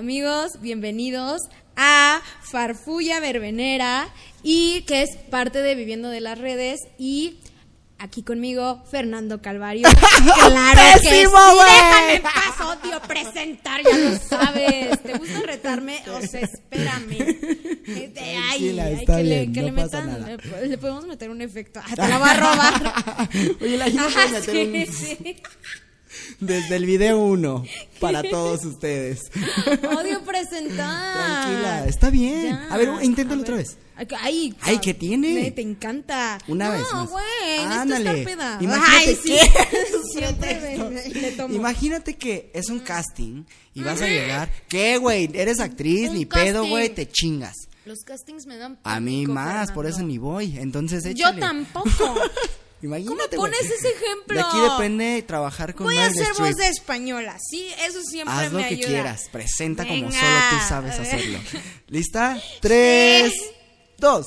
Amigos, bienvenidos a Farfulla Verbenera y que es parte de Viviendo de las Redes y aquí conmigo Fernando Calvario. claro que sí, déjame en paz, odio presentar, ya lo sabes. ¿Te gusta retarme? O sea, espérame. Este, Ay, ay, que le, que no le metan, le, le podemos meter un efecto. Ah, te la va a robar. Oye, la gente Ajá, puede meter un- sí. Desde el video 1 para todos ustedes. Odio presentar. Tranquila, está bien. Ya. A ver, inténtalo A otra vez. Ay, Ay, ¿qué tiene? me- Te encanta. Una no, vez más. güey, Ándale. peda. Imagínate Ay, sí. que-. Imagínate que es un casting y vas a llegar. ¿Qué, güey? Eres actriz, Un ni pedo, güey, te chingas. Los castings me dan A mí pánico, más, por eso ni voy. Entonces, Yo échale. tampoco. Imagínate, ¿Cómo pones ese ejemplo? De aquí depende trabajar con Voy a hacer voz Streep. de española, sí, eso siempre Haz lo me que ayuda. quieras, presenta como Venga. solo tú sabes hacerlo. ¿Lista? Tres, dos.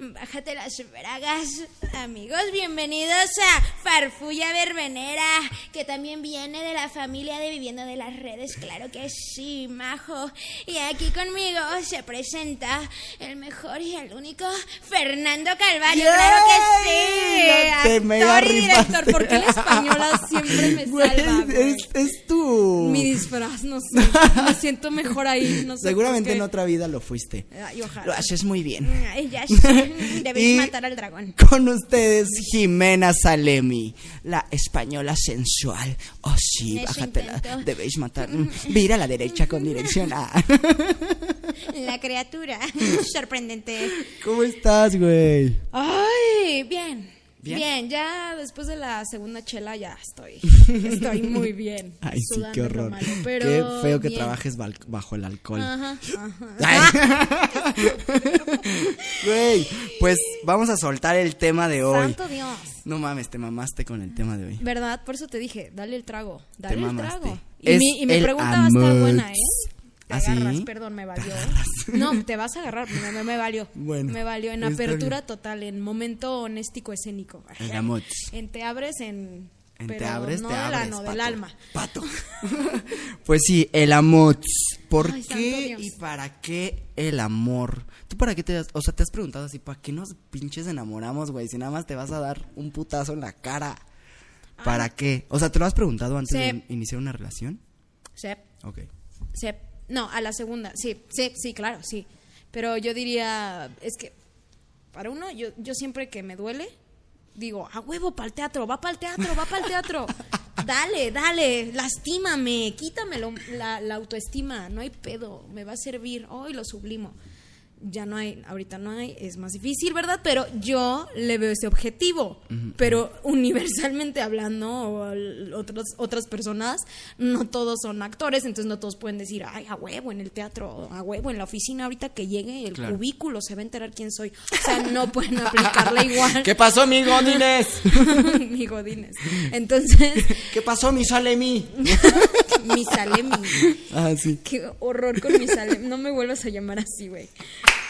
Bájate las bragas, amigos, bienvenidos a Farfulla Verbenera, que también viene de la familia de Viviendo de las Redes, claro que sí, majo. Y aquí conmigo se presenta el mejor y el único Fernando Calvario, claro que sí. No Actor y director, porque el española siempre me Güey, salva, es, es tu. Mi disfraz, no sé, me siento mejor ahí, no sé Seguramente en otra vida lo fuiste. Ay, ojalá. Lo haces muy bien. Ay, ya sé, debéis Y matar al dragón. Con ustedes, Jimena Salemi, la española sensual. Oh, sí, Eso bájatela. intento. Debéis matar. Vira a la derecha con dirección A. La criatura. Sorprendente. ¿Cómo estás, güey? Ay, bien. ¿Bien? ¿Bien? ya después de la segunda chela ya estoy. Estoy muy bien. Ay, sí, qué horror. malo, pero qué feo que bien. trabajes bajo el alcohol. Ajá, ajá. Güey, pues vamos a soltar el tema de hoy. Santo Dios. No mames, te mamaste con el tema de hoy. ¿Verdad? Por eso te dije, dale el trago. Dale el mamaste. trago. Y, Es mi, y mi pregunta va a estar buena, ¿eh? Te ¿Ah, sí? agarras, perdón, me valió. No, te vas a agarrar, me, me- me valió. Bueno, me valió en apertura bien. total, en momento honéstico escénico. El amor. En te abres en En pero te abres, no te del abres. ano, del pato. alma. Pato. pues sí, el amor. ¿Por Ay, qué y para qué el amor? ¿Tú para qué te o sea, te has preguntado así, ¿para qué nos pinches enamoramos, güey? Si nada más te vas a dar un putazo en la cara. ¿Para qué? O sea, ¿te lo has preguntado antes de iniciar una relación? Sep, Ok. sep. No, a la segunda, sí, sí, sí, claro, sí. Pero yo diría, es que para uno, yo, yo siempre que me duele, digo, a huevo para el teatro, va para el teatro, va para el teatro. Dale, dale, lastímame, quítame lo- la, la autoestima, no hay pedo, me va a servir, hoy lo sublimo. Ya no hay, ahorita no hay, es más difícil, ¿verdad? Pero yo le veo ese objetivo. Pero universalmente hablando, o otros, otras personas, no todos son actores, entonces no todos pueden decir, ay, a huevo en el teatro, a huevo en la oficina, ahorita que llegue el Claro. cubículo, se va a enterar quién soy. O sea, no pueden aplicarla igual. ¿Qué pasó, mi Godines? mi Godines. Entonces, ¿Qué pasó, mi Salemi? mi Salemi. Ah, sí. Qué horror con mi Salemi. No me vuelvas a llamar así, güey.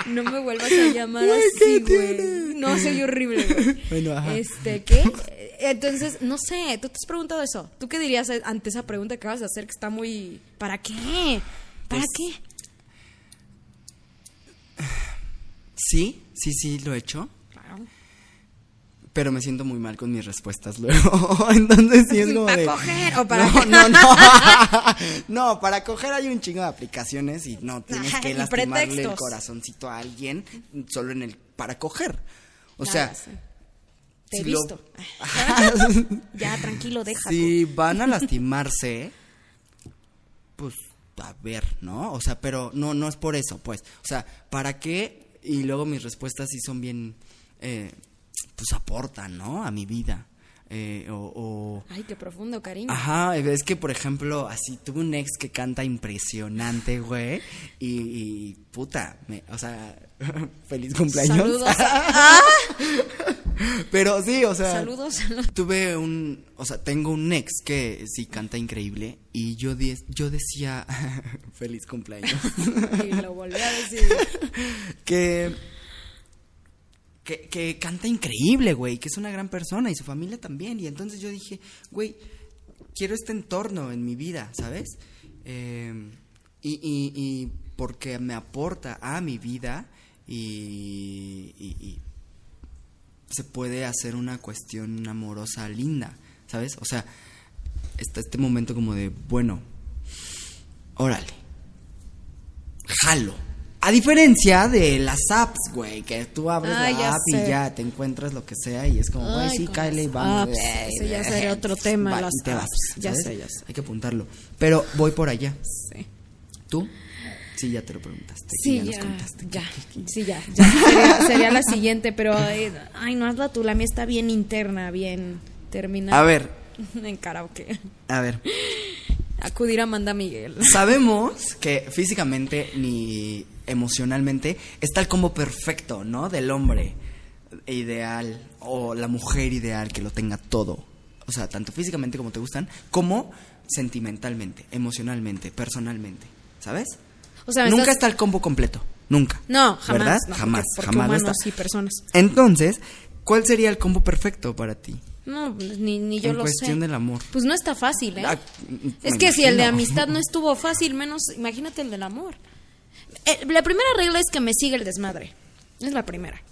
No me vuelvas a llamar así, ¿qué güey. No, soy horrible, güey. Bueno, ajá. Este, ¿qué? Entonces, no sé, tú te has preguntado eso. ¿Tú qué dirías ante esa pregunta que acabas de hacer que está muy... ¿Para qué? ¿Para Pues, qué? Sí, sí, sí, lo he hecho. Pero me siento muy mal con mis respuestas luego. Entonces sí es como ¿Para de... coger o para No, no, no. no, para coger hay un chingo de aplicaciones y no tienes que lastimarle el pretextos. corazoncito a alguien solo en el para coger. O sea, sí. Te he lo- visto. ya, tranquilo, deja. si van a lastimarse, pues a ver, ¿no? O sea, pero no, no es por eso, pues. O sea, ¿para qué? Y luego mis respuestas sí son bien, eh, pues aportan, ¿no? A mi vida. Eh, o- o Ay, qué profundo, cariño. Ajá, es que por ejemplo, así tuve un ex que canta impresionante, güey. Y, y, puta, me- o sea, feliz cumpleaños. Saludos. Pero sí, o sea, Saludos, saludos. tuve un, o sea, tengo un ex que sí canta increíble y yo di- yo decía feliz cumpleaños. Y lo volví a decir. que que, canta increíble, güey, que es una gran persona y su familia también. Y entonces yo dije, güey, quiero este entorno en mi vida, ¿sabes? Eh, y, y, y porque me aporta a mi vida y, y- y se puede hacer una cuestión amorosa linda, ¿sabes? O sea, está este momento como de, bueno, órale, jalo. A diferencia de las apps, güey, que tú abres Ay, la ya app sé. y ya te encuentras lo que sea y es como, güey, Ay, sí, cáele y vamos. apps, eh, ese ya eh, sería otro tema, va, las te vas, apps, ya ¿sabes? sé, ya sé. Hay que apuntarlo. Pero voy por allá. Sí. ¿Tú? Sí, ya te lo preguntaste. Sí, ya, nos ya, contaste. ya, sí, ya, ya. Sería, sería la siguiente, pero, eh, ay, no, hazla tú, la mía está bien interna, bien terminada. A ver, En karaoke. a ver. Acudir a Amanda Miguel. Sabemos que físicamente ni emocionalmente está el combo perfecto, ¿no? Del hombre ideal o la mujer ideal que lo tenga todo. O sea, tanto físicamente como te gustan, como sentimentalmente, emocionalmente, personalmente. ¿Sabes? O sea, me Nunca estás- está el combo completo. Nunca. No, jamás. ¿Verdad? no, jamás. porque- porque jamás lo humanos está. y personas. Entonces, ¿cuál sería el combo perfecto para ti? No, pues, ni, ni yo en lo cuestión sé. del amor. Pues no está fácil, ¿eh? Ah, es que si el de amistad no estuvo fácil, menos imagínate el del amor. Eh, la primera regla es que me siga el desmadre. Es la primera.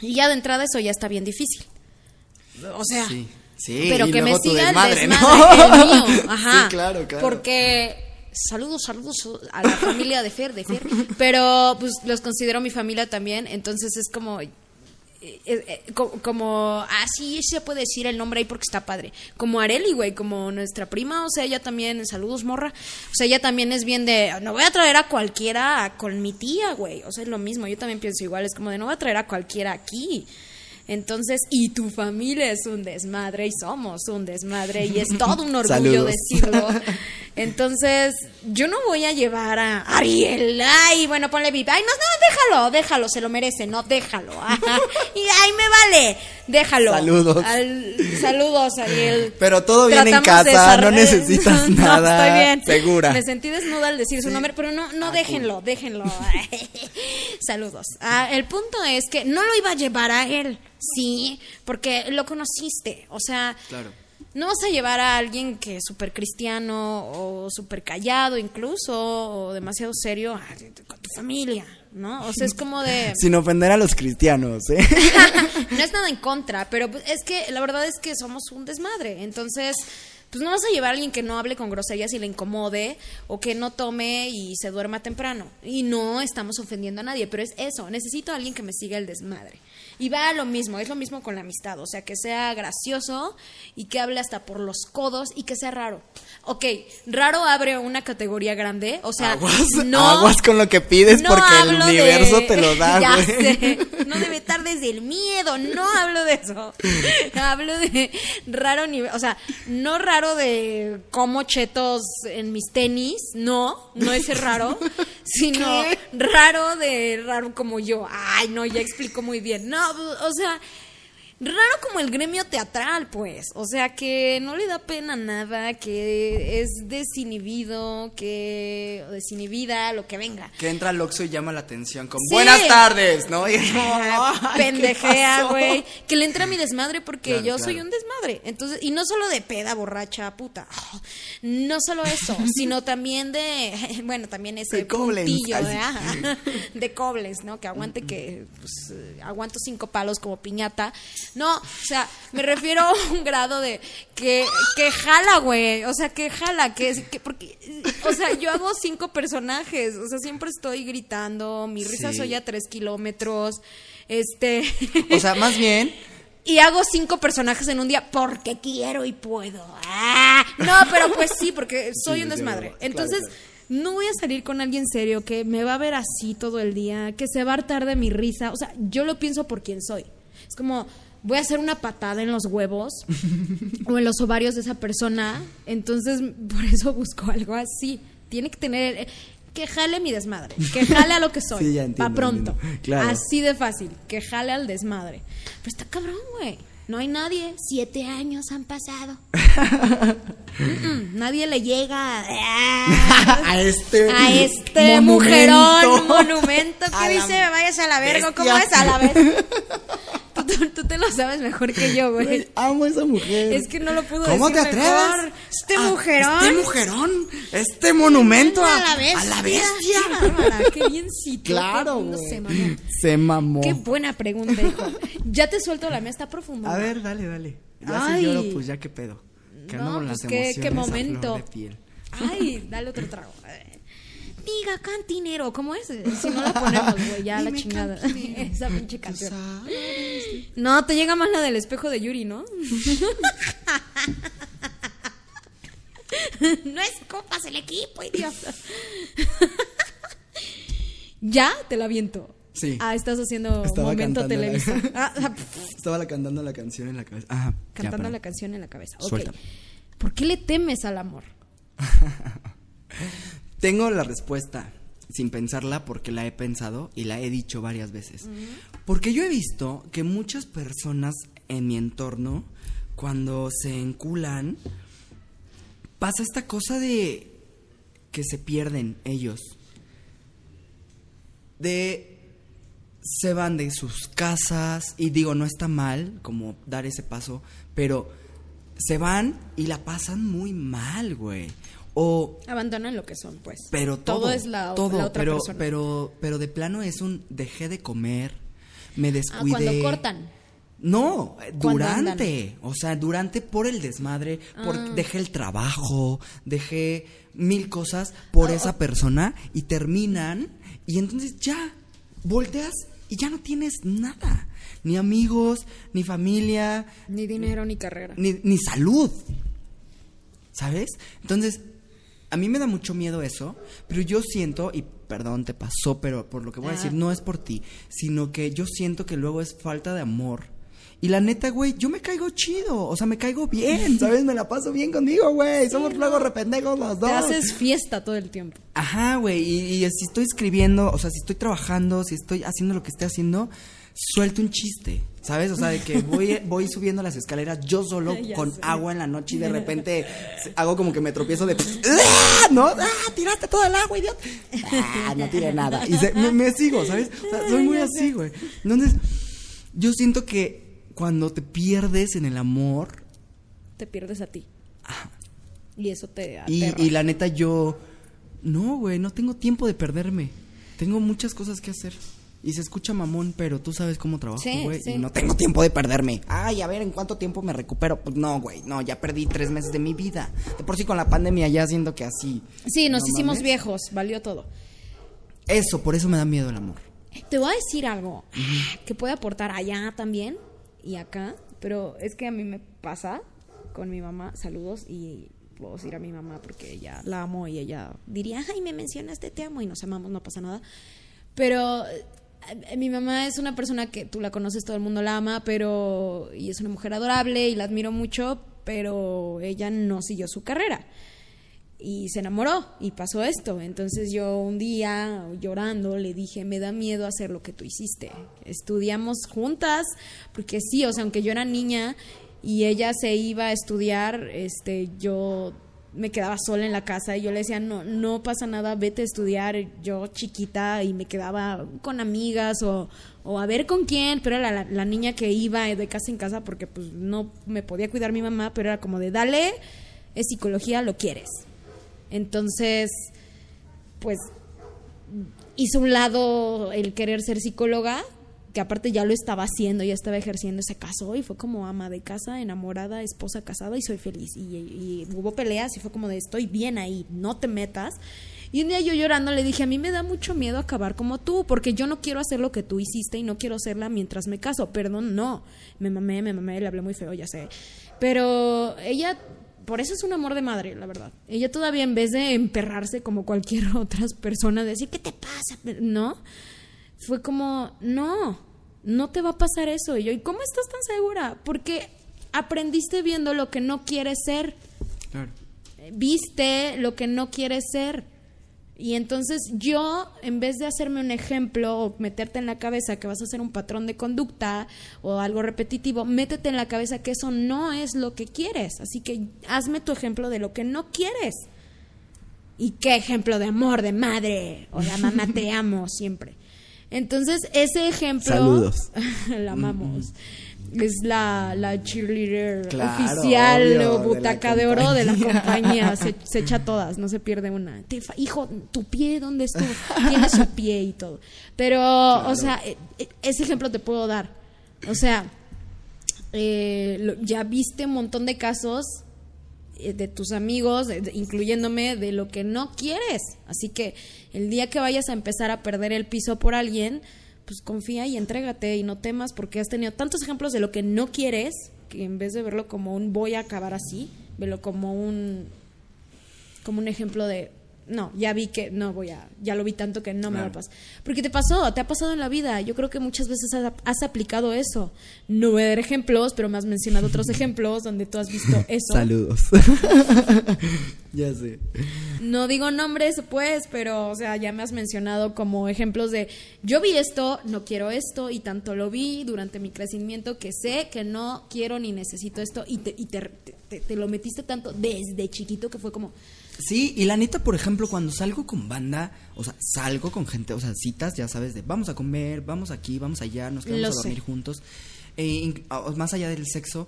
Y ya de entrada eso ya está bien difícil. O sea, Sí, sí. pero que me siga desmadre, el ¿no? desmadre, el mío. Ajá. Sí, claro, claro. Porque saludos, saludos a la familia de Fer, de Fer. Pero pues los considero mi familia también, entonces es como eh, eh, co- como así se puede decir el nombre ahí porque está padre. Como Areli, güey, como nuestra prima, o sea, ella también, saludos morra. O sea, ella también es bien de, no voy a traer a cualquiera con mi tía, güey. O sea, es lo mismo, yo también pienso igual, es como de, no voy a traer a cualquiera aquí. Entonces, y tu familia es un desmadre y somos un desmadre y es todo un orgullo decirlo. Entonces, yo no voy a llevar a Ariel. Ay, bueno, ponle bip. Ay, no, no, déjalo, déjalo, se lo merece, no, déjalo. Ajá. Y ay, me vale, déjalo. Saludos. Al- saludos, Ariel. Pero todo bien en Tratamos casa, no necesitas No, nada. estoy bien. Segura. Me sentí desnuda al decir su nombre, pero no, no Ah, déjenlo, déjenlo. Saludos. Ah, el punto es que no lo iba a llevar a él, sí, porque lo conociste. O sea, Claro. No vas a llevar a alguien que es súper cristiano o súper callado incluso o demasiado serio a- con tu familia, ¿no? O sea, es como de... Sin ofender a los cristianos, ¿eh? no es nada en contra, pero pues, es que la verdad es que somos un desmadre. Entonces, pues no vas a llevar a alguien que no hable con groserías y le incomode o que no tome y se duerma temprano. Y no estamos ofendiendo a nadie, pero es eso. Necesito a alguien que me siga el desmadre. Y va a lo mismo, es lo mismo con la amistad. O sea, que sea gracioso y que hable hasta por los codos y que sea raro. Ok, raro abre una categoría grande. O sea, aguas, no. aguas con lo que pides No porque el universo de- te lo da, Ya güey. sé. No debe estar desde el miedo. No hablo de eso. Hablo de raro nivel. O sea, no raro de como chetos en mis tenis. No, no ese raro. Sino raro de raro como yo. Ay, no, ya explico muy bien. No, o sea. Raro como el gremio teatral, pues. O sea, que no le da pena nada, que es desinhibido, que. o desinhibida, lo que venga. Que entra al Oxxo y llama la atención con Sí. buenas tardes, ¿no? Y es como, Ah, "Ay, ¿qué pendejea, pasó?" güey. Que le entra a mi desmadre porque Claro, yo claro. soy un desmadre. Entonces, y no solo de peda, borracha, puta. No solo eso, sino también de, bueno, también ese De puntillo, ¿verdad? De Koblenz, ¿no? Que aguante que, pues, eh, aguanto cinco palos como piñata. No, o sea, me refiero a un grado de que, que jala, güey. O sea, que jala, que, es- que porque, o sea, yo hago cinco personajes. O sea, siempre estoy gritando, mi risa Sí. soy a tres kilómetros. Este. O sea, más bien, y hago cinco personajes en un día porque quiero y puedo. ¡Ah! No, pero pues sí, porque soy Sí, un desmadre. claro, Entonces, claro. no voy a salir con alguien serio que me va a ver así todo el día, que se va a hartar de mi risa. O sea, yo lo pienso por quien soy. Es como, voy a hacer una patada en los huevos o en los ovarios de esa persona. Entonces, por eso busco algo así. Tiene que tener. Que jale mi desmadre, que jale a lo que soy, Sí, ya entiendo, pronto. entiendo. Claro. Así de fácil, que jale al desmadre. Pero está cabrón, güey. No hay nadie. Siete años han pasado. Nadie le llega a, a este a este monumento. mujerón monumento que dice vayas a la verga. ¿Cómo es a la vez? ¿Tú te lo sabes mejor que yo, güey. Amo a esa mujer. Es que no lo pudo ¿Cómo decir te atreves? mejor. Este a- mujerón. Este mujerón. Este monumento a, a la bestia. a la bestia. Qué bárbara, qué bien citó. Claro, güey. se mamó. Se mamó. Qué buena pregunta, hijo. Ya te suelto la mía, está profunda. A ver, dale, dale. Ya Ay. si lloro, pues ya qué pedo. Que No, pues qué- qué a momento. Ay, dale otro trago. Diga cantinero, ¿cómo es? Si no la ponemos, güey, ya la chingada. Esa pinche Tú canción. sabes. No, te llega más la del espejo de Yuri, ¿no? no escopas el equipo, idiota. ya te la viento. Sí. Ah, estás haciendo Estaba momento la- televisa. Ah, ah, Estaba la- cantando la canción en la cabeza. Cantando la canción en la cabeza. Ok. Suelta. ¿Por qué le temes al amor? Tengo la respuesta sin pensarla porque la he pensado y la he dicho varias veces. Porque yo he visto que muchas personas en mi entorno, cuando se enculan, pasa esta cosa de que se pierden ellos. De se van de sus casas y digo, no está mal como dar ese paso, pero se van y la pasan muy mal, güey. O Abandonan lo que son, pues. pero todo, es la, todo, la otra pero, persona. pero, pero de plano es un dejé de comer, me ah, descuidé. cuando cortan. No, durante, o sea, durante por el desmadre, por Ah. dejé el trabajo, dejé mil cosas por Ah, esa oh. persona y terminan y entonces ya volteas y ya no tienes nada, ni amigos, ni familia, Ni dinero ni carrera. ni, ni salud. ¿Sabes? Entonces, a mí me da mucho miedo eso, pero yo siento, y perdón, te pasó, pero por lo que voy a decir, no es por ti, sino que yo siento que luego es falta de amor. Y la neta, güey, yo me caigo chido, o sea, me caigo bien, ¿sabes? Me la paso bien conmigo, güey. Somos luego rependejos los dos. Te haces fiesta todo el tiempo. Ajá, güey, y, y si estoy escribiendo, o sea, si estoy trabajando, si estoy haciendo lo que esté haciendo, suelto un chiste, ¿sabes? O sea, de que voy, voy subiendo las escaleras yo solo Ya con agua en la noche y de repente hago como que me tropiezo de... ¡Ah! ¿No? ¡Ah! Tiraste todo el agua, idiota. ¡Ah! No tiré nada. Y se- me, me sigo, ¿sabes? O sea, soy muy así, güey. Entonces, yo siento que cuando te pierdes en el amor, Te pierdes a ti. Y eso te Y, y la neta, yo. No, güey, no tengo tiempo de perderme. Tengo muchas cosas que hacer. Y se escucha mamón, pero tú sabes cómo trabajo, güey. sí. Y no tengo tiempo de perderme. Ay, a ver, ¿en cuánto tiempo me recupero? Pues no, güey, no, ya perdí tres meses de mi vida. De por sí con la pandemia ya siento que así. Sí, nos No hicimos mames. viejos, valió todo. Eso, por eso me da miedo el amor. Te voy a decir algo que puede aportar allá también y acá, pero es que a mí me pasa con mi mamá, saludos y puedo decir a mi mamá porque ella la amo y ella diría, ay, me mencionaste, te amo y nos amamos, no pasa nada. Pero mi mamá es una persona que tú la conoces, todo el mundo la ama, pero y es una mujer adorable y la admiro mucho, pero ella no siguió su carrera y se enamoró y pasó esto. Entonces yo un día llorando le dije, me da miedo hacer lo que tú hiciste. Estudiamos juntas, porque sí, o sea, aunque yo era niña y ella se iba a estudiar, este, yo me quedaba sola en la casa y yo le decía, no, no pasa nada, vete a estudiar, yo chiquita y me quedaba con amigas o, o a ver con quién, pero era la, la niña que iba de casa en casa porque pues no me podía cuidar mi mamá, pero era como de, dale, es psicología, lo quieres. Entonces, pues hizo un lado el querer ser psicóloga, que aparte ya lo estaba haciendo, ya estaba ejerciendo, se casó y fue como ama de casa, enamorada, esposa casada y soy feliz. Y, hubo peleas y fue como de estoy bien ahí, no te metas. Y un día yo llorando le dije, a mí me da mucho miedo acabar como tú, porque yo no quiero hacer lo que tú hiciste y no quiero hacerla mientras me caso. Perdón, no. Me mamé, me mamé, le hablé muy feo, ya sé. Pero ella por eso es un amor de madre, la verdad. Ella todavía en vez de emperrarse como cualquier otra persona, decir, ¿qué te pasa? No, fue como, no, no te va a pasar eso. Y yo, ¿y cómo estás tan segura? Porque aprendiste viendo lo que no quieres ser, Claro. viste lo que no quieres ser. Y entonces yo, en vez de hacerme un ejemplo o meterte en la cabeza que vas a hacer un patrón de conducta o algo repetitivo, métete en la cabeza que eso no es lo que quieres. Así que hazme tu ejemplo de lo que no quieres. ¿Y qué ejemplo de amor, de madre? O la mamá te amo siempre. Entonces, ese ejemplo. Saludos. la amamos. Es la, la cheerleader Claro, oficial obvio, o butaca de, oro de la compañía. Se, se echa todas, no se pierde una. Te fa- hijo, tu pie, ¿dónde estuvo? Tiene su pie y todo. Pero, o sea, e- e- ese ejemplo te puedo dar. O sea, eh, ya viste un montón de casos de tus amigos, incluyéndome, de lo que no quieres. Así que el día que vayas a empezar a perder el piso por alguien, pues confía y entrégate y no temas porque has tenido tantos ejemplos de lo que no quieres que en vez de verlo como un voy a acabar así, velo como un como un ejemplo de no, ya vi que no voy a, ya lo vi tanto que no me va a pasar. Porque te pasó, te ha pasado en la vida. Yo creo que muchas veces has, has aplicado eso. No voy a dar ejemplos, pero me has mencionado otros ejemplos donde tú has visto eso. Saludos. ya sé. No digo nombres, pues, pero, o sea, ya me has mencionado como ejemplos de yo vi esto, no quiero esto, y tanto lo vi durante mi crecimiento que sé que no quiero ni necesito esto, y te, y te, te- te lo metiste tanto desde chiquito que fue como, Sí, y la neta, por ejemplo, cuando salgo con banda, o sea, salgo con gente, o sea, citas, ya sabes, de vamos a comer, vamos aquí, vamos allá, nos quedamos Lo a sé. dormir juntos, e a- más allá del sexo,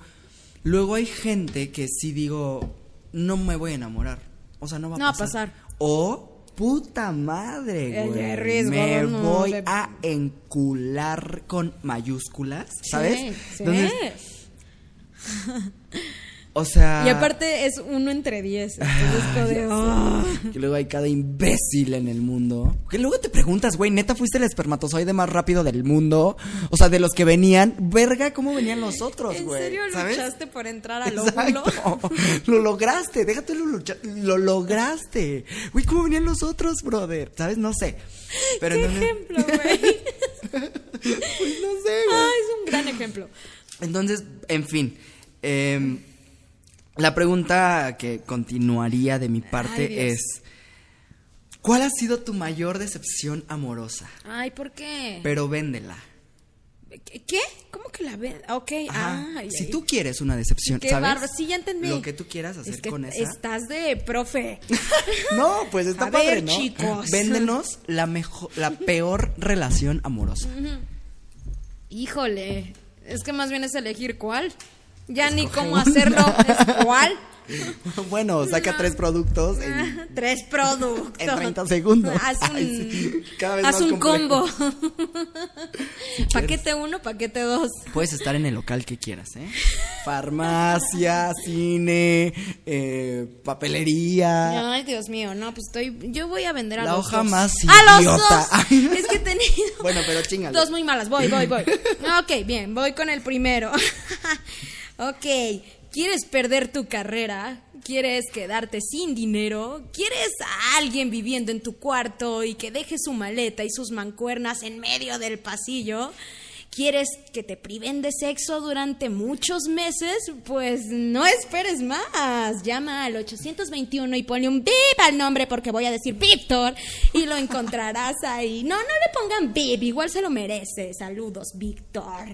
luego hay gente que sí digo, no me voy a enamorar, o sea, no va a No va a pasar. pasar. O, puta madre, Eh, güey, riesgo, me no, voy de- a encular con mayúsculas, ¿sabes? Sí, sí. Entonces, o sea... Y aparte es uno entre diez. Entonces, de, "Ah". Que luego hay cada imbécil en el mundo. Que luego te preguntas, güey, neta fuiste el espermatozoide más rápido del mundo. O sea, de los que venían, verga, ¿cómo venían los otros, ¿En güey? serio ¿Sabes? luchaste por entrar al óvulo? Lo lograste, déjate lo, lucha- lo lograste. Güey, ¿cómo venían los otros, brother? ¿Sabes? No sé. Pero ¿Qué ejemplo, güey? Pues no sé, güey. Ah, es un gran ejemplo. Entonces, en fin. em, la pregunta que continuaría de mi parte Ay, es: ¿Cuál ha sido tu mayor decepción amorosa? Ay, ¿por qué? Pero véndela. ¿Qué? ¿Cómo que la ven? Ok, Ajá. ay, si ay. tú quieres una decepción, Qué ¿sabes? bárbaro. Sí, ya entendí. Lo que tú quieras hacer Es que con esa. Estás de profe. No, pues está A padre, ver, ¿no? chicos. Véndenos la mejor, la peor relación amorosa. Híjole, es que más bien es elegir cuál. Ya ni cómo una. hacerlo, cuál. bueno, saca tres productos en, Tres productos. en 30 segundos. Haz un, Ay, sí, cada vez haz más un complejo. combo. paquete uno, paquete dos. Puedes estar en el local que quieras, ¿eh? Farmacia, cine, eh, papelería. Ay, Dios mío, no, pues estoy. Yo voy a vender a La los hoja dos. más ¡A los idiota! dos! Es que he tenido. Bueno, pero chingale. Dos muy malas, voy, voy, voy. Ok, bien, voy con el primero. Ok, ¿quieres perder tu carrera? ¿Quieres quedarte sin dinero? ¿Quieres a alguien viviendo en tu cuarto y que deje su maleta y sus mancuernas en medio del pasillo? ¿Quieres que te priven de sexo durante muchos meses? Pues no esperes más. Llama al 821 y ponle un bip al nombre porque voy a decir Víctor y lo encontrarás ahí. No, no le pongan bip, igual se lo merece. Saludos, Víctor.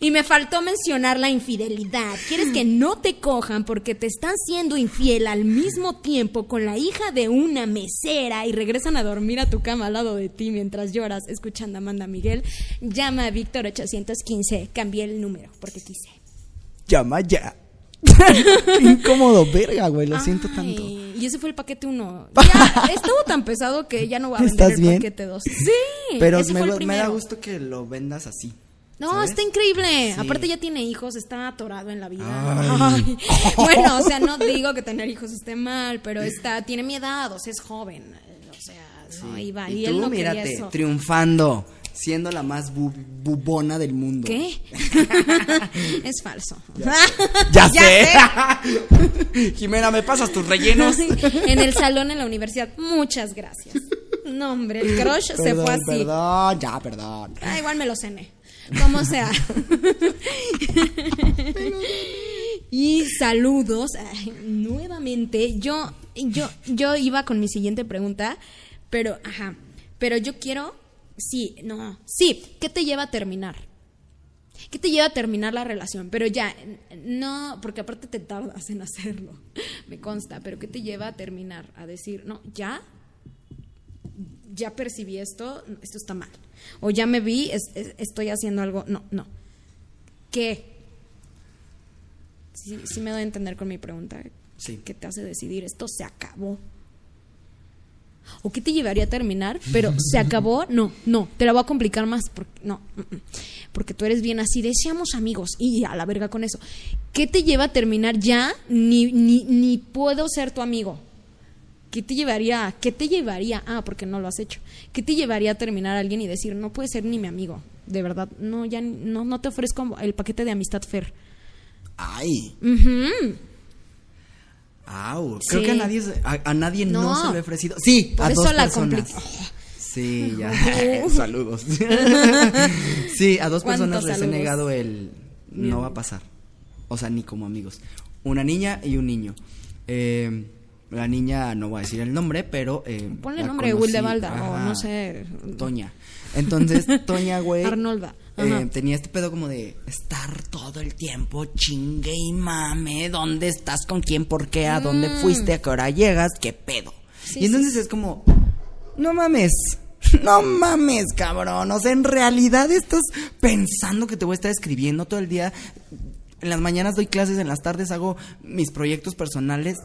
Y me faltó mencionar la infidelidad. ¿Quieres que no te cojan porque te están siendo infiel al mismo tiempo con la hija de una mesera y regresan a dormir a tu cama al lado de ti mientras lloras escuchando a Amanda Miguel? Llama a Víctor 815. Cambié el número porque quise. Llama ya. Qué incómodo, verga, güey. Lo siento tanto. Y ese fue el paquete 1. Ya estuvo tan pesado que ya no voy a vender ¿Estás el bien? paquete 2. Sí, Pero ese me, fue el gu- me da gusto que lo vendas así. No, ¿sabes? está increíble. Sí. Aparte ya tiene hijos, está atorado en la vida. Ay. Ay. Bueno, o sea, no digo que tener hijos esté mal, pero está, tiene mi edad, o sea, es joven. O sea, no iba. Y, Y él tú, no quería mírate, eso. triunfando, siendo la más bu- bubona del mundo. ¿Qué? es falso. Ya, Ya sé. Jimena, ¿me pasas tus rellenos? en el salón en la universidad. Muchas gracias. No, hombre, el crush se Perdón, fue así. Perdón, ya, perdón. Ah, igual me lo cené. Como sea. y saludos. Ay, nuevamente, yo, yo, yo iba con mi siguiente pregunta, pero, ajá. Pero yo quiero. Sí, no. Sí, ¿qué te lleva a terminar? ¿Qué te lleva a terminar la relación? Pero ya, no, porque aparte te tardas en hacerlo, me consta, pero ¿qué te lleva a terminar? A decir, no, ya, ya percibí esto, esto está mal. O ya me vi, es- es- estoy haciendo algo. No, no. ¿Qué? Sí, sí me doy a entender con mi pregunta. Sí. ¿Qué te hace decidir esto se acabó? ¿O qué te llevaría a terminar? Pero se acabó, no, no, te la voy a complicar más, porque, no, mm, mm. porque tú eres bien así, deseamos amigos y a la verga con eso. ¿Qué te lleva a terminar ya? Ni, ni, ni puedo ser tu amigo. ¿Qué te llevaría? ¿Qué te llevaría? Ah, porque no lo has hecho. ¿Qué te llevaría a terminar a alguien y decir, no puede ser ni mi amigo? De verdad, no, ya no, no te ofrezco el paquete de amistad Fer. Ay. Au. Creo Sí. que a nadie, a, a nadie no. No. se lo he ofrecido. Sí, Por a eso dos la personas. Sí, ya. Saludos. sí, a dos personas ¿Cuántos les he negado el no va a pasar. O sea, ni como amigos. Una niña y un niño. Eh, la niña, no voy a decir el nombre, pero. Eh, Ponle la nombre, conocí. Wildevalda, o no sé. Toña. Entonces, Toña, güey. Arnolda. eh, tenía este pedo como de estar todo el tiempo chingue y mame. ¿Dónde estás? ¿Con quién? ¿Por qué? ¿A dónde fuiste? ¿A qué hora llegas? ¿Qué pedo? Mm. Sí, y entonces es como, no mames. No mames, cabrón. O sea, en realidad estás pensando que te voy a estar escribiendo todo el día. En las mañanas doy clases, en las tardes hago mis proyectos personales.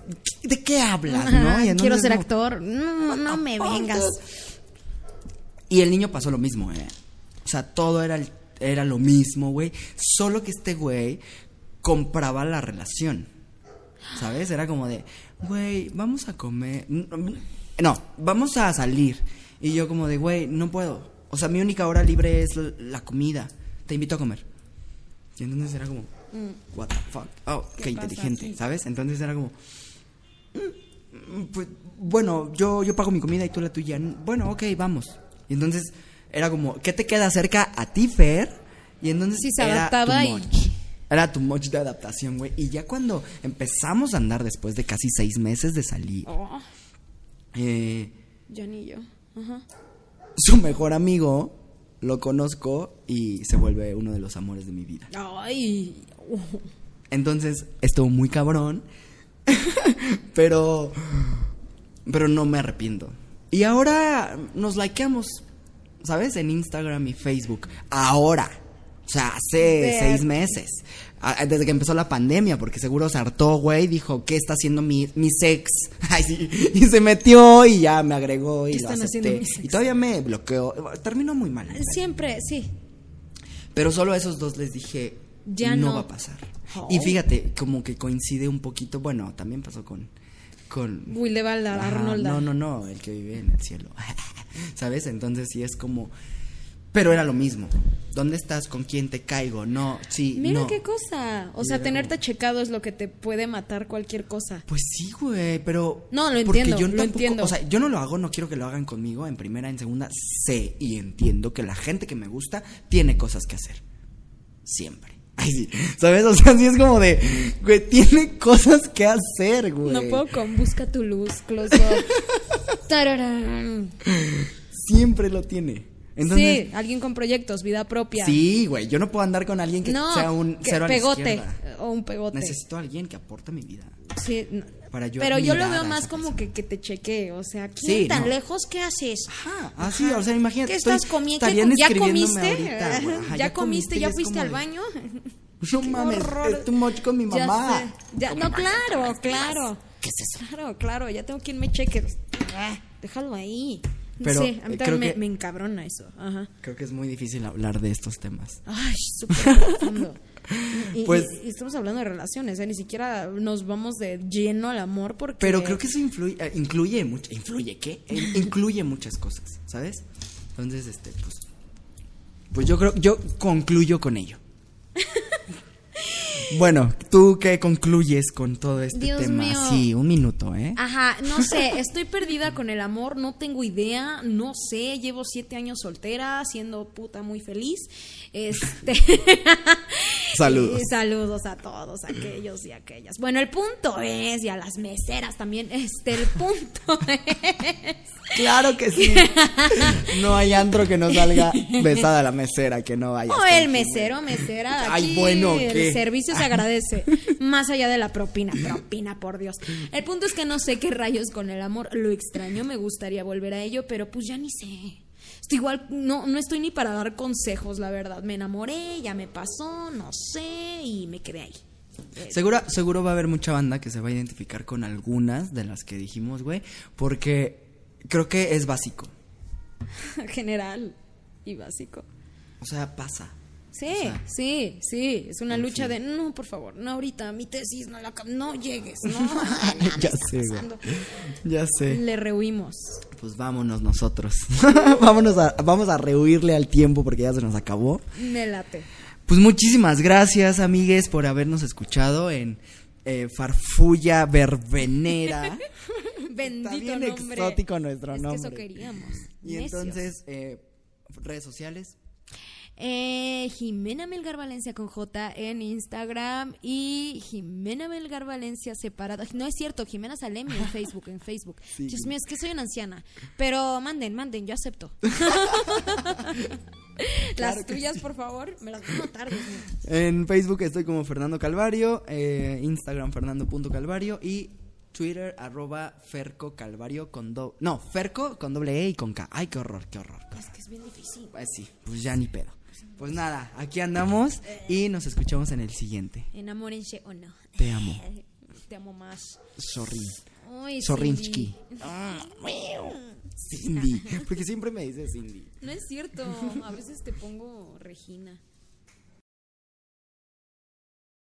¿De qué hablas, no? Ajá, quiero ser como- actor. No, no me vengas. y el niño pasó lo mismo, ¿eh? O sea, todo era, el- era lo mismo, güey. Solo que este güey compraba la relación. ¿Sabes? Era como de, güey, vamos a comer. No, vamos a salir. Y yo como de, güey, no puedo. O sea, mi única hora libre es la comida. Te invito a comer. Y entonces era como, what the fuck. Oh, qué, ¿Qué inteligente. ¿sabes? Entonces era como, "Mm, pues, bueno, yo, yo pago mi comida y tú la tuya. Bueno, ok, vamos. Y entonces era como, ¿qué te queda cerca a ti, Fer? Y entonces Sí, se era adaptaba too y-. Era tu much de adaptación, güey. Y ya cuando empezamos a andar después de casi seis meses de salir, Oh, eh, ya ni yo. Ajá. su mejor amigo lo conozco y se vuelve uno de los amores de mi vida. Ay. Entonces, estuvo muy cabrón. pero. Pero no me arrepiento. Y ahora nos likeamos. ¿Sabes? En Instagram y Facebook. Ahora. O sea, hace seis meses. Ah, Desde que empezó la pandemia, porque seguro se hartó, güey. Dijo, ¿qué está haciendo mi, mi sex? Ay, sí. Y se metió y ya me agregó y ¿Qué lo están acepté. haciendo mi sex? Y todavía me bloqueó. Terminó muy mal. Siempre, sí. Pero solo a esos dos les dije, Ya no, no. va a pasar. Oh. Y fíjate, como que coincide un poquito, bueno, también pasó con... con Wildevalda, Ajá, Arnolda. No, no, no, el que vive en el cielo. ¿Sabes? Entonces sí es como... Pero era lo mismo. ¿Dónde estás? ¿Con quién te caigo? No, sí, Mira no. qué cosa. O sea, tenerte como- checado es lo que te puede matar cualquier cosa. Pues sí, güey, pero... No, lo entiendo, yo lo tampoco- entiendo. O sea, yo no lo hago, no quiero que lo hagan conmigo en primera, en segunda. Sé y entiendo que la gente que me gusta tiene cosas que hacer. Siempre. Ay, sí. ¿Sabes? O sea, sí es como de... Güey, tiene cosas que hacer, güey. No puedo con Busca tu luz, close up. Tararán. Siempre lo tiene. Entonces... sí, alguien con proyectos, vida propia. Sí, güey, yo no puedo andar con alguien que no, sea un que- cero a la pegote izquierda. o un pegote. Necesito a alguien que aporte mi vida. Sí, no. Para yo Pero yo lo veo más como persona. que, que te chequee, o sea, ¿quién Sí, tan no. lejos qué haces? Ajá, así, o sea, imagínate. ¿Qué estás comiendo? ¿Ya comiste? ahorita. Ajá, ¿Ya, comiste? ¿Ya fuiste al baño? No Qué mames, es too much con mi Ya mamá. Ya- Con no, mamá, claro, claro. ¿Qué es eso? Claro, claro, ya tengo quien me cheque. Ah, déjalo ahí. Pero, sí, a mí eh, también me, que- me encabrona eso. Ajá. Creo que es muy difícil hablar de estos temas. Ay, súper profundo. Y, Pues- y estamos hablando de relaciones, ¿eh? ni siquiera nos vamos de lleno al amor porque... Pero creo que eso influye, eh, incluye mucho, influye qué? Eh, incluye muchas cosas, ¿sabes? Entonces, este, pues, pues yo creo, yo concluyo con ello. bueno, ¿tú qué concluyes con todo este Dios tema? mío. Sí, un minuto, ¿eh? Ajá, no sé, estoy perdida con el amor, no tengo idea, no sé, llevo siete años soltera, siendo puta muy feliz. Este. Saludos. Y saludos a todos aquellos y aquellas. Bueno, el punto es, y a las meseras también, este, el punto es... Claro que sí. No hay antro que no salga besada la mesera, que no vaya. O el mesero, mesera. de Ay, bueno, el ¿qué? servicio se agradece. Más allá de la propina. Propina, por Dios. El punto es que no sé qué rayos con el amor. Lo extraño, me gustaría volver a ello, pero pues ya ni sé. Estoy igual, no, no estoy ni para dar consejos, la verdad. Me enamoré, ya me pasó, no sé, y me quedé ahí. Seguro, seguro va a haber mucha banda que se va a identificar con algunas de las que dijimos, güey, porque creo que es básico. General y básico. O sea, pasa. Sí, O sea, sí, sí. Es una lucha fin. de, no, por favor, no ahorita, mi tesis, no, la, no llegues, no. Ya está sé. Ya sé. Le rehuimos. Pues vámonos nosotros. Vámonos a, vamos a rehuirle al tiempo porque ya se nos acabó. Me late. Pues muchísimas gracias, amigues, por habernos escuchado en eh, Farfulla Verbenera. Bendito bien nombre. exótico nuestro es Que eso nombre. queríamos. Y Necios. entonces, eh, redes sociales. Eh, Jimena Melgar Valencia con J en Instagram y Jimena Melgar Valencia separada. No es cierto, Jimena Salemi en Facebook, en Facebook. Sí. Dios mío, es que soy una anciana. Pero manden, manden, yo acepto. Las Claro tuyas, por favor, me las Dios mío. En Facebook estoy como Fernando Calvario, eh, Instagram Fernando.calvario y Twitter arroba Ferco Calvario con doble... No, Ferco con doble E y con K. Ay, qué horror, qué horror. Es que es bien difícil. Pues sí, pues ya ni pedo. Pues nada, aquí andamos y nos escuchamos en el siguiente. Enamórense o no. Te amo. Te amo más. Sorrin. Ay, Sorrinsky. Cindy. Cindy. Porque siempre me dice Cindy. No es cierto. A veces te pongo Regina.